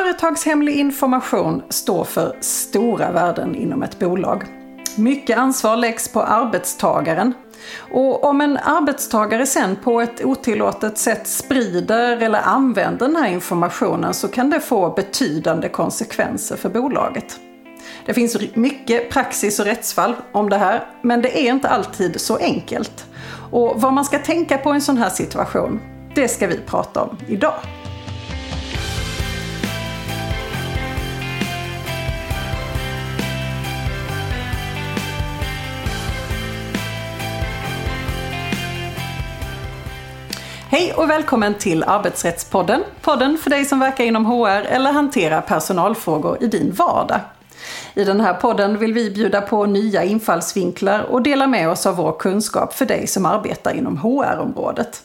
Företagshemlig information står för stora värden inom ett bolag. Mycket ansvar läggs på arbetstagaren. Och om en arbetstagare sen på ett otillåtet sätt sprider eller använder den här informationen så kan det få betydande konsekvenser för bolaget. Det finns mycket praxis och rättsfall om det här, men det är inte alltid så enkelt. Och vad man ska tänka på i en sån här situation, det ska vi prata om idag. Hej och välkommen till Arbetsrättspodden. Podden för dig som verkar inom HR eller hanterar personalfrågor i din vardag. I den här podden vill vi bjuda på nya infallsvinklar och dela med oss av vår kunskap för dig som arbetar inom HR-området.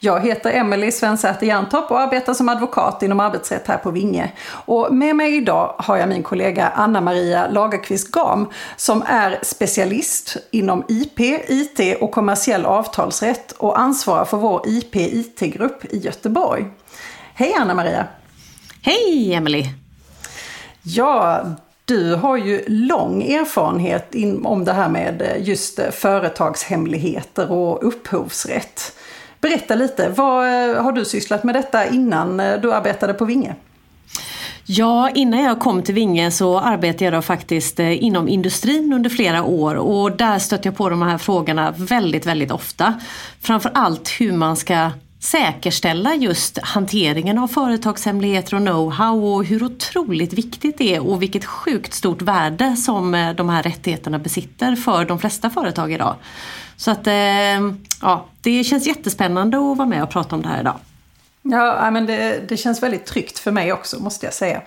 Jag heter Emelie Svensäter Jerntorp och arbetar som advokat inom arbetsrätt här på Vinge. Och med mig idag har jag min kollega Anna-Maria Lagerqvist Gam som är specialist inom IP, IT och kommersiell avtalsrätt och ansvarar för vår IP-IT-grupp i Göteborg. Hej Anna-Maria! Hej Emelie! Ja, du har ju lång erfarenhet om det här med just företagshemligheter och upphovsrätt. Berätta lite, vad eh, har du sysslat med detta innan eh, du arbetade på Vinge? Ja, innan jag kom till Vinge så arbetade jag då faktiskt eh, inom industrin under flera år och där stötte jag på de här frågorna väldigt, väldigt ofta. Framförallt hur man ska säkerställa just hanteringen av företagshemligheter och know-how och hur otroligt viktigt det är och vilket sjukt stort värde som eh, de här rättigheterna besitter för de flesta företag idag. Så att eh, ja, det känns jättespännande att vara med och prata om det här idag. Ja, men det, det känns väldigt tryggt för mig också måste jag säga.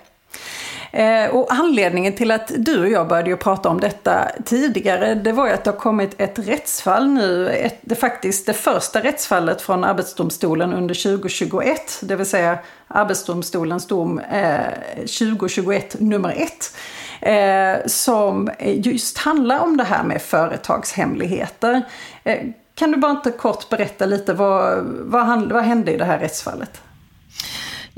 Eh, och anledningen till att du och jag började ju prata om detta tidigare, det var ju att det har kommit ett rättsfall nu, ett, det faktiskt det första rättsfallet från Arbetsdomstolen under 2021, det vill säga Arbetsdomstolens dom eh, 2021 nummer 1. Eh, som just handlar om det här med företagshemligheter. Eh, kan du bara inte kort berätta lite vad, vad, vad hände i det här rättsfallet?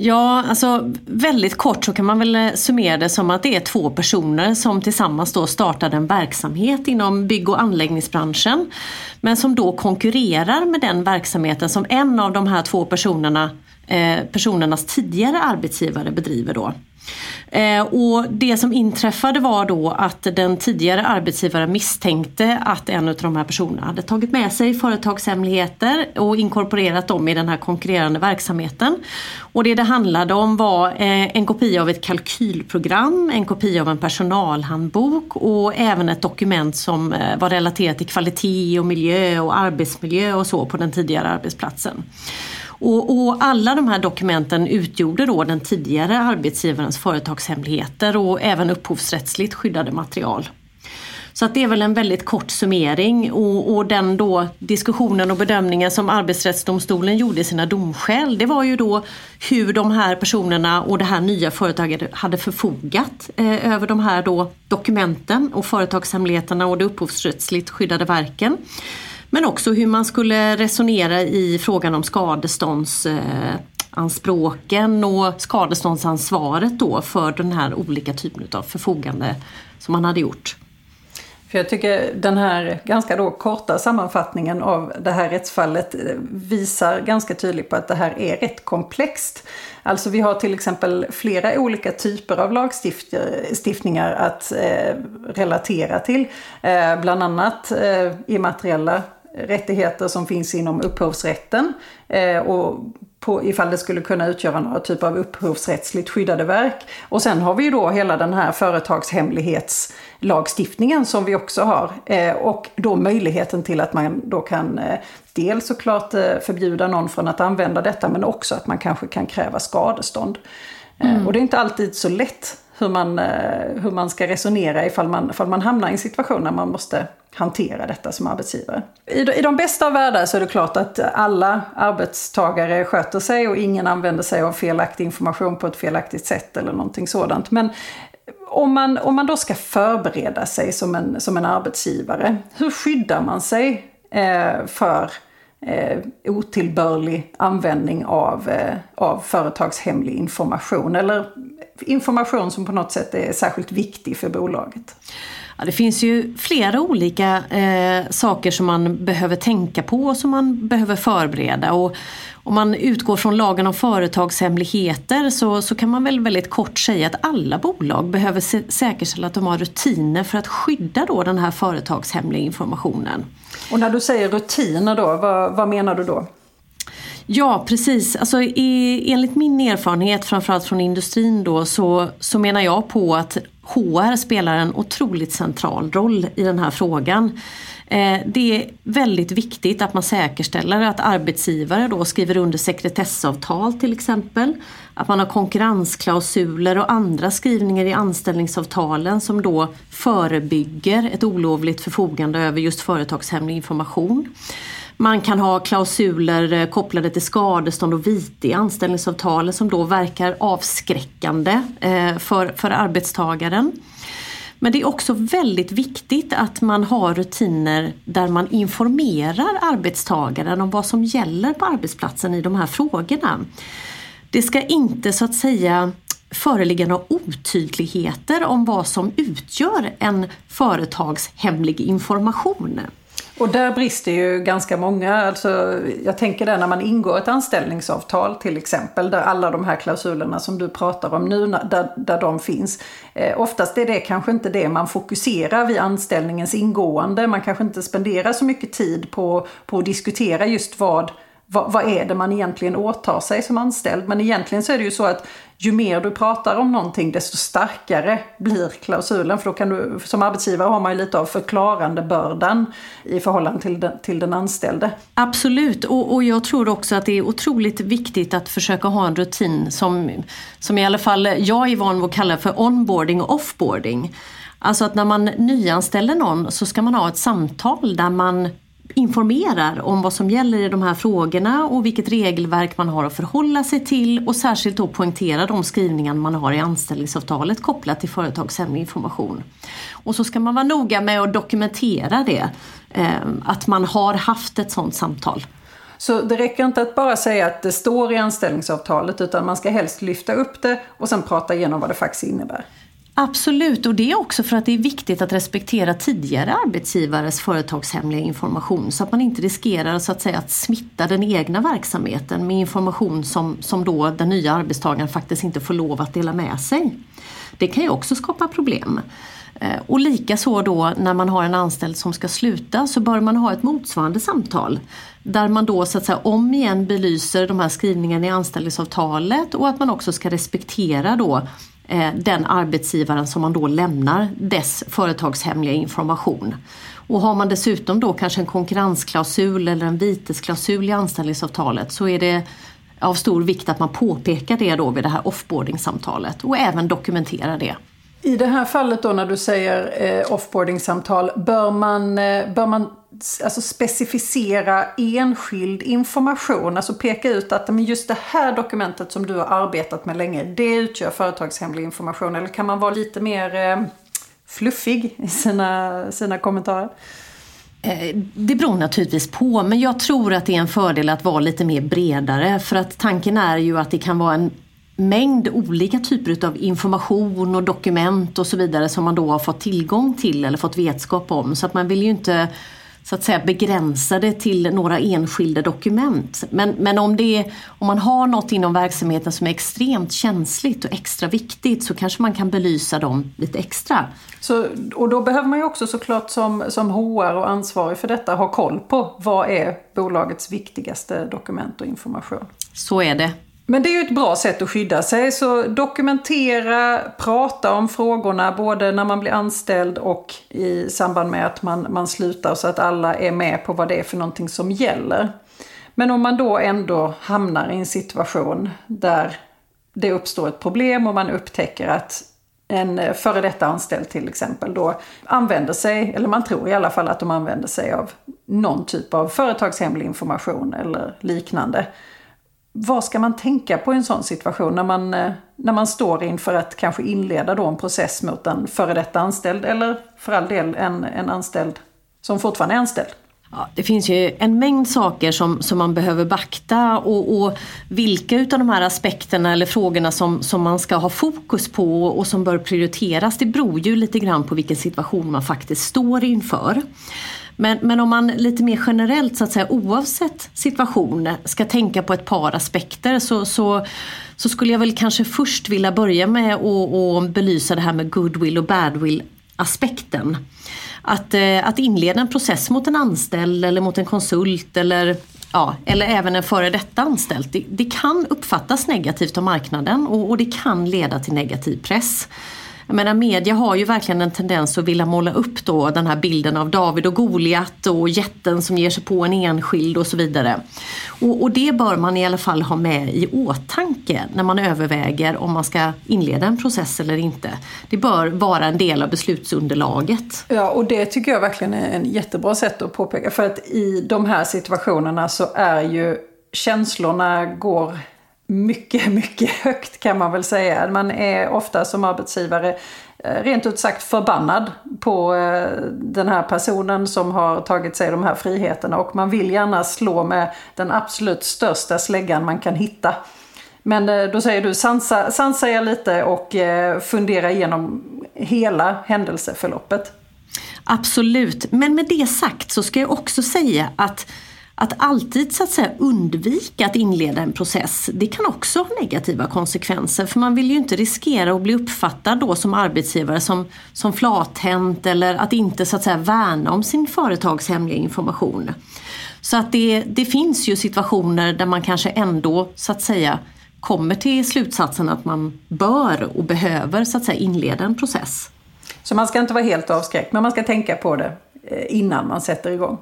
Ja, alltså väldigt kort så kan man väl eh, summera det som att det är två personer som tillsammans då startade en verksamhet inom bygg och anläggningsbranschen. Men som då konkurrerar med den verksamheten som en av de här två personerna, eh, personernas tidigare arbetsgivare bedriver då. Eh, och det som inträffade var då att den tidigare arbetsgivaren misstänkte att en av de här personerna hade tagit med sig företagshemligheter och inkorporerat dem i den här konkurrerande verksamheten. Och det det handlade om var eh, en kopia av ett kalkylprogram, en kopia av en personalhandbok och även ett dokument som eh, var relaterat till kvalitet och miljö och arbetsmiljö och så på den tidigare arbetsplatsen. Och, och, alla de här dokumenten utgjorde då den tidigare arbetsgivarens företagshemligheter och även upphovsrättsligt skyddade material. Så att det är väl en väldigt kort summering och, och, den då diskussionen och bedömningen som Arbetsrättsdomstolen gjorde i sina domskäl det var ju då hur de här personerna och det här nya företaget hade förfogat eh, över de här då dokumenten och företagshemligheterna och de upphovsrättsligt skyddade verken. Men också hur man skulle resonera i frågan om skadeståndsanspråken och skadeståndsansvaret då för den här olika typen av förfogande som man hade gjort. För jag tycker den här ganska då korta sammanfattningen av det här rättsfallet eh, visar ganska tydligt på att det här är rätt komplext. Alltså vi har till exempel flera olika typer av lagstiftningar att eh, relatera till. Eh, bland annat eh, immateriella rättigheter som finns inom upphovsrätten eh, och på, ifall det skulle kunna utgöra några typ av upphovsrättsligt skyddade verk. Och sen har vi ju då hela den här företagshemlighetslagstiftningen som vi också har. Eh, och då möjligheten till att man då kan eh, dels såklart förbjuda någon från att använda detta men också att man kanske kan kräva skadestånd. Mm. Och det är inte alltid så lätt hur man, hur man ska resonera ifall man, ifall man hamnar i en situation där man måste hantera detta som arbetsgivare. I de, I de bästa av världar så är det klart att alla arbetstagare sköter sig och ingen använder sig av felaktig information på ett felaktigt sätt eller någonting sådant. Men om man, om man då ska förbereda sig som en, som en arbetsgivare, hur skyddar man sig eh, för eh, otillbörlig användning av, eh, av företagshemlig information eller information som på något sätt är särskilt viktig för bolaget. Ja, det finns ju flera olika eh, saker som man behöver tänka på och som man behöver förbereda. Och om man utgår från lagen om företagshemligheter så, så kan man väl väldigt kort säga att alla bolag behöver säkerställa att de har rutiner för att skydda då den här företagshemliga informationen. Och när du säger rutiner då, vad, vad menar du då? Ja precis, alltså, i, enligt min erfarenhet framförallt från industrin då så, så menar jag på att HR spelar en otroligt central roll i den här frågan. Eh, det är väldigt viktigt att man säkerställer att arbetsgivare då skriver under sekretessavtal till exempel. Att man har konkurrensklausuler och andra skrivningar i anställningsavtalen som då förebygger ett olovligt förfogande över just företagshemlig information. Man kan ha klausuler eh, kopplade till skadestånd och vite i anställningsavtalet som då verkar avskräckande eh, för, för arbetstagaren. Men det är också väldigt viktigt att man har rutiner där man informerar arbetstagaren om vad som gäller på arbetsplatsen i de här frågorna. Det ska inte så att säga föreligga några otydligheter om vad som utgör en företagshemlig information. Och där brister ju ganska många. Alltså, jag tänker där när man ingår ett anställningsavtal till exempel, där alla de här klausulerna som du pratar om nu, där, där de finns. Eh, oftast är det kanske inte det man fokuserar vid anställningens ingående. Man kanske inte spenderar så mycket tid på, på att diskutera just vad vad, vad, är det man egentligen åtar sig som anställd? Men egentligen så är det ju så att ju mer du pratar om någonting desto starkare blir klausulen. För då kan du, som arbetsgivare har man ju lite av förklarande bördan i förhållande till den, till den anställde. Absolut, och, och jag tror också att det är otroligt viktigt att försöka ha en rutin som, som i alla fall jag är van vid att kalla för onboarding och offboarding. Alltså att när man nyanställer någon så ska man ha ett samtal där man informerar om vad som gäller i de här frågorna och vilket regelverk man har att förhålla sig till och särskilt då poängtera de skrivningar man har i anställningsavtalet kopplat till företagshemlig information. Och så ska man vara noga med att dokumentera det, eh, att man har haft ett sådant samtal. Så det räcker inte att bara säga att det står i anställningsavtalet utan man ska helst lyfta upp det och sen prata igenom vad det faktiskt innebär. Absolut, och det är också för att det är viktigt att respektera tidigare arbetsgivares företagshemliga information så att man inte riskerar så att, säga, att smitta den egna verksamheten med information som, som då den nya arbetstagaren faktiskt inte får lov att dela med sig. Det kan ju också skapa problem. Eh, och likaså då när man har en anställd som ska sluta så bör man ha ett motsvarande samtal där man då så att säga om igen belyser de här skrivningarna i anställningsavtalet och att man också ska respektera då Eh, den arbetsgivaren som man då lämnar dess företagshemliga information. Och har man dessutom då kanske en konkurrensklausul eller en vitesklausul i anställningsavtalet så är det av stor vikt att man påpekar det då vid det här offboarding-samtalet och även dokumenterar det. I det här fallet då när du säger eh, offboarding-samtal, bör man, eh, bör man alltså specificera enskild information, alltså peka ut att men just det här dokumentet som du har arbetat med länge, det utgör företagshemlig information. Eller kan man vara lite mer eh, fluffig i sina, sina kommentarer? Eh, det beror naturligtvis på, men jag tror att det är en fördel att vara lite mer bredare för att tanken är ju att det kan vara en mängd olika typer av information och dokument och så vidare som man då har fått tillgång till eller fått vetskap om. Så att man vill ju inte så att säga begränsa det till några enskilda dokument. Men, men om, det är, om man har något inom verksamheten som är extremt känsligt och extra viktigt så kanske man kan belysa dem lite extra. Så, och då behöver man ju också såklart som, som HR och ansvarig för detta ha koll på vad är bolagets viktigaste dokument och information. Så är det. Men det är ju ett bra sätt att skydda sig. Så dokumentera, prata om frågorna både när man blir anställd och i samband med att man, man slutar så att alla är med på vad det är för någonting som gäller. Men om man då ändå hamnar i en situation där det uppstår ett problem och man upptäcker att en före detta anställd till exempel då använder sig, eller man tror i alla fall att de använder sig av någon typ av företagshemlig information eller liknande vad ska man tänka på i en sån situation när man, eh, när man står inför att kanske inleda då en process mot en före detta anställd eller för all del en, en anställd som fortfarande är anställd? Ja, det finns ju en mängd saker som, som man behöver beakta och, och vilka utav de här aspekterna eller frågorna som, som man ska ha fokus på och som bör prioriteras det beror ju lite grann på vilken situation man faktiskt står inför. Men, men om man lite mer generellt så att säga oavsett situation ska tänka på ett par aspekter så, så, så skulle jag väl kanske först vilja börja med att belysa det här med goodwill och badwill aspekten. Att, eh, att inleda en process mot en anställd eller mot en konsult eller, ja, eller även en före detta anställd. Det, det kan uppfattas negativt av marknaden och, och det kan leda till negativ press. Jag menar, media har ju verkligen en tendens att vilja måla upp då den här bilden av David och Goliat och jätten som ger sig på en enskild och så vidare. Och, och, det bör man i alla fall ha med i åtanke när man överväger om man ska inleda en process eller inte. Det bör vara en del av beslutsunderlaget. Ja, och det tycker jag verkligen är en jättebra sätt att påpeka. För att i de här situationerna så är ju känslorna går mycket, mycket högt kan man väl säga. Man är ofta som arbetsgivare eh, rent ut sagt förbannad på eh, den här personen som har tagit sig de här friheterna och man vill gärna slå med den absolut största släggan man kan hitta. Men eh, då säger du sansa, sansa er lite och fundera igenom hela händelseförloppet. Absolut, men med det sagt så ska jag också säga att att alltid så att säga undvika att inleda en process, det kan också ha negativa konsekvenser. För man vill ju inte riskera att bli uppfattad då som arbetsgivare som, som flathänt eller att inte så att säga värna om sin företagshemliga information. Så att det, det finns ju situationer där man kanske ändå så att säga kommer till slutsatsen att man bör och behöver så att säga inleda en process. Så man ska inte vara helt avskräckt men man ska tänka på det eh, innan man sätter igång?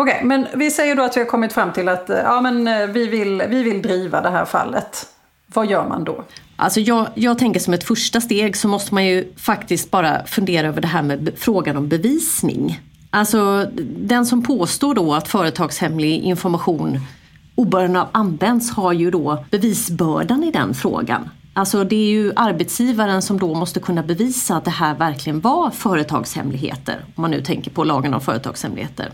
Okej, okay, men vi säger då att vi har kommit fram till att eh, ja, men eh, vi, vill, vi vill driva det här fallet. Vad gör man då? Alltså jag, jag tänker som ett första steg så måste man ju faktiskt bara fundera över det här med frågan om bevisning. Alltså den som påstår då att företagshemlig information obehörigen har använts har ju då bevisbördan i den frågan. Alltså det är ju arbetsgivaren som då måste kunna bevisa att det här verkligen var företagshemligheter. Om man nu tänker på lagen om företagshemligheter.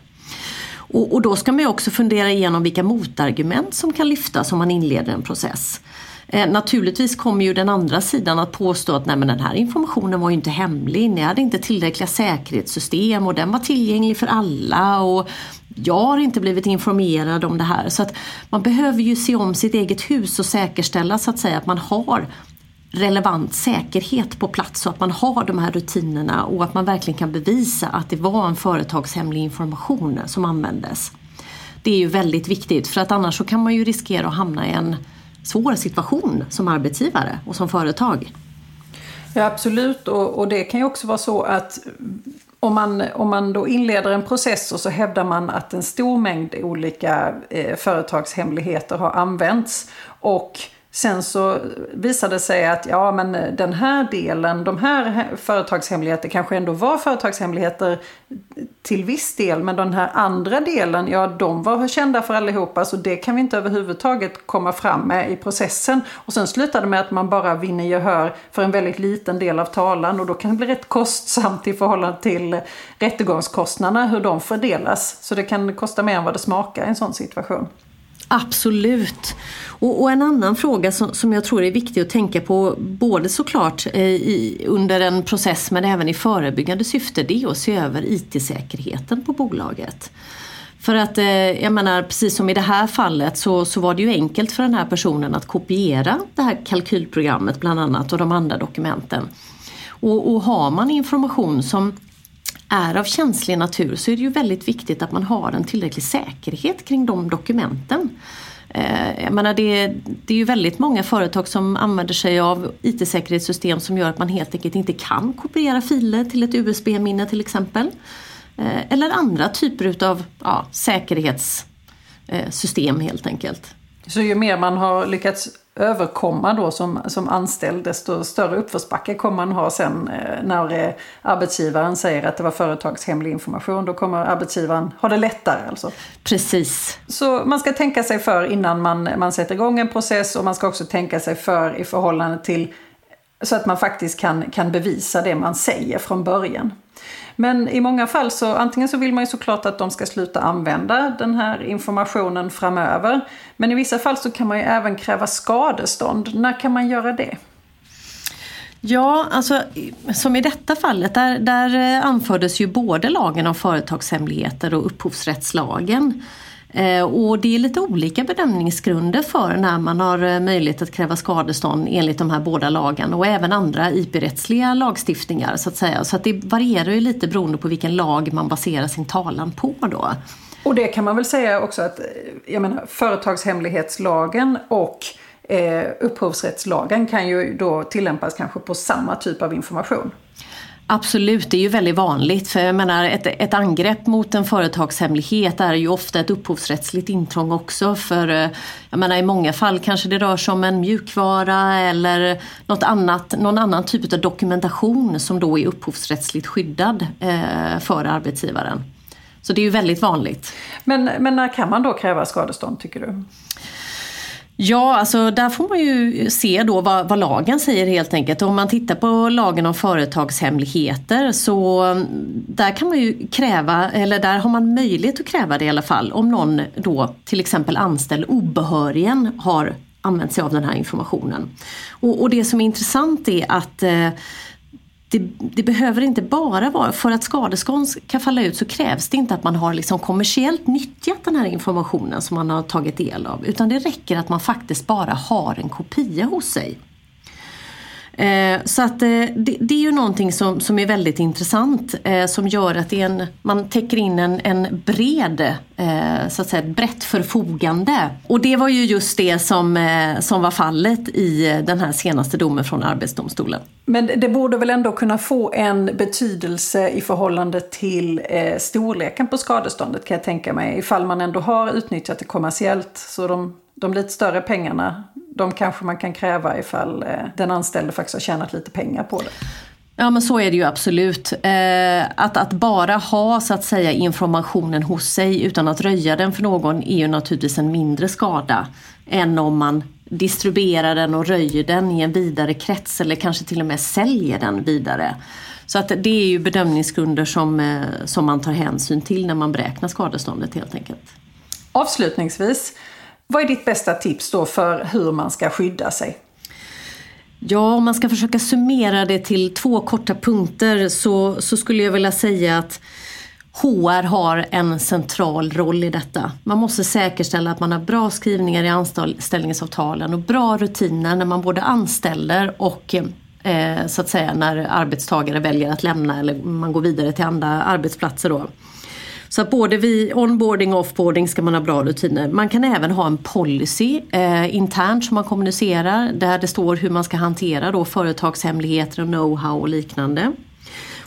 Och, och, då ska man också fundera igenom vilka motargument som kan lyftas om man inleder en process. Eh, naturligtvis kommer ju den andra sidan att påstå att nej men den här informationen var ju inte hemlig, ni hade inte tillräckliga säkerhetssystem och den var tillgänglig för alla och jag har inte blivit informerad om det här. Så att man behöver ju se om sitt eget hus och säkerställa så att säga att man har relevant säkerhet på plats så att man har de här rutinerna och att man verkligen kan bevisa att det var en företagshemlig information som användes. Det är ju väldigt viktigt för att annars så kan man ju riskera att hamna i en svår situation som arbetsgivare och som företag. Ja absolut och, och det kan ju också vara så att om man, om man då inleder en process och så hävdar man att en stor mängd olika eh, företagshemligheter har använts och Sen så visade det sig att ja men den här delen, de här företagshemligheter kanske ändå var företagshemligheter till viss del. Men den här andra delen, ja de var kända för allihopa så det kan vi inte överhuvudtaget komma fram med i processen. Och sen slutade det med att man bara vinner gehör för en väldigt liten del av talan och då kan det bli rätt kostsamt i förhållande till rättegångskostnaderna, hur de fördelas. Så det kan kosta mer än vad det smakar i en sån situation. Absolut. Och, och, en annan fråga som, som jag tror är viktig att tänka på både såklart eh, i, under en process men även i förebyggande syfte det är att se över IT-säkerheten på bolaget. För att eh, jag menar precis som i det här fallet så, så var det ju enkelt för den här personen att kopiera det här kalkylprogrammet bland annat och de andra dokumenten. Och, och har man information som är av känslig natur så är det ju väldigt viktigt att man har en tillräcklig säkerhet kring de dokumenten. Eh, jag menar det, det är ju väldigt många företag som använder sig av IT-säkerhetssystem som gör att man helt enkelt inte kan kopiera filer till ett USB-minne till exempel. Eh, eller andra typer utav ja, säkerhetssystem helt enkelt. Så ju mer man har lyckats överkomma då som, som anställd desto större uppförsbacke kommer man ha sen eh, när eh, arbetsgivaren säger att det var företagshemlig information. Då kommer arbetsgivaren ha det lättare alltså. Precis. Så man ska tänka sig för innan man, man sätter igång en process och man ska också tänka sig för i förhållande till så att man faktiskt kan, kan bevisa det man säger från början. Men i många fall så antingen så vill man ju såklart att de ska sluta använda den här informationen framöver. Men i vissa fall så kan man ju även kräva skadestånd. När kan man göra det? Ja, alltså som i detta fallet, där, där eh, anfördes ju både lagen om företagshemligheter och upphovsrättslagen. Eh, och det är lite olika bedömningsgrunder för när man har eh, möjlighet att kräva skadestånd enligt de här båda lagarna och även andra IP-rättsliga lagstiftningar så att säga. Så att det varierar ju lite beroende på vilken lag man baserar sin talan på då. Och det kan man väl säga också att eh, jag menar, företagshemlighetslagen och eh, upphovsrättslagen kan ju då tillämpas kanske på samma typ av information. Absolut, det är ju väldigt vanligt. För jag menar, ett, ett angrepp mot en företagshemlighet är ju ofta ett upphovsrättsligt intrång också. För eh, jag menar, i många fall kanske det rör sig om en mjukvara eller något annat, någon annan typ av dokumentation som då är upphovsrättsligt skyddad eh, för arbetsgivaren. Så det är ju väldigt vanligt. Men, men när kan man då kräva skadestånd tycker du? Ja, alltså där får man ju se då vad, vad, lagen säger helt enkelt. Om man tittar på lagen om företagshemligheter så mm, där kan man ju kräva, eller där har man möjlighet att kräva det i alla fall, om någon då till exempel anställd obehörigen har använt sig av den här informationen. Och, och det som är intressant är att eh, det, det, behöver inte bara vara, för att skadestånd kan falla ut så krävs det inte att man har liksom kommersiellt nyttjat den här informationen som man har tagit del av. Utan det räcker att man faktiskt bara har en kopia hos sig. Eh, så att eh, det, det, är ju någonting som, som är väldigt intressant eh, som gör att en, man täcker in en, en bred, så att säga ett brett förfogande. Och det var ju just det som, som var fallet i den här senaste domen från Arbetsdomstolen. Men det borde väl ändå kunna få en betydelse i förhållande till storleken på skadeståndet kan jag tänka mig. Ifall man ändå har utnyttjat det kommersiellt så de, de lite större pengarna de kanske man kan kräva ifall eh, den anställde faktiskt har tjänat lite pengar på det. Ja men så är det ju absolut. Eh, att, att bara ha så att säga informationen hos sig utan att röja den för någon är ju naturligtvis en mindre skada än om man distribuerar den och röjer den i en vidare krets eller kanske till och med säljer den vidare. Så att det är ju bedömningsgrunder som, eh, som man tar hänsyn till när man beräknar skadeståndet helt enkelt. Avslutningsvis, vad är ditt bästa tips då för hur man ska skydda sig? Ja, om man ska försöka summera det till två korta punkter så, så skulle jag vilja säga att HR har en central roll i detta. Man måste säkerställa att man har bra skrivningar i anställningsavtalen och bra rutiner när man både anställer och eh, så att säga när arbetstagare väljer att lämna eller man går vidare till andra arbetsplatser. Då. Så att både vid onboarding och offboarding ska man ha bra rutiner. Man kan även ha en policy eh, internt som man kommunicerar där det står hur man ska hantera då företagshemligheter och know-how och liknande.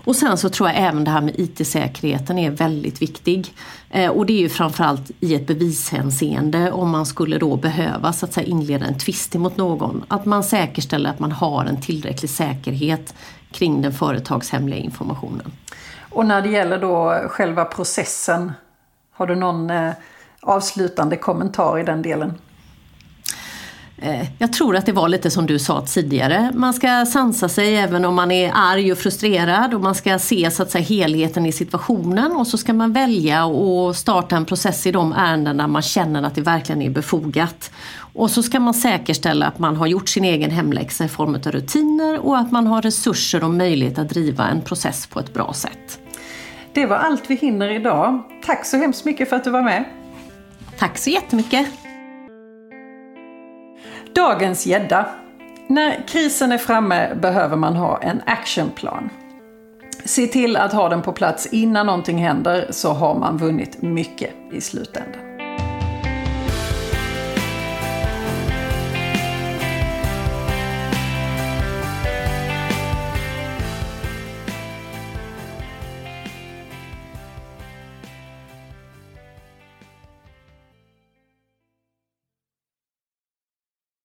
Och sen så tror jag även det här med IT-säkerheten är väldigt viktig. Eh, och det är ju framförallt i ett bevishänseende om man skulle då behöva så att säga, inleda en tvist mot någon. Att man säkerställer att man har en tillräcklig säkerhet kring den företagshemliga informationen. Och när det gäller då själva processen, har du någon eh, avslutande kommentar i den delen? Eh, jag tror att det var lite som du sa tidigare. Man ska sansa sig även om man är arg och frustrerad och man ska se så att säga, helheten i situationen och så ska man välja och starta en process i de ärenden där man känner att det verkligen är befogat. Och så ska man säkerställa att man har gjort sin egen hemläxa i form av rutiner och att man har resurser och möjlighet att driva en process på ett bra sätt. Det var allt vi hinner idag. Tack så hemskt mycket för att du var med. Tack så jättemycket. Dagens gädda. När krisen är framme behöver man ha en actionplan. Se till att ha den på plats innan någonting händer så har man vunnit mycket i slutändan.